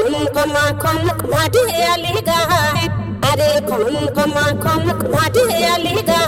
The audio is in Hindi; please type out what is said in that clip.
घुम घुम घुम भाटी ढेली गाय। अरे घुम घुम घुम भाटी ढेली गाय।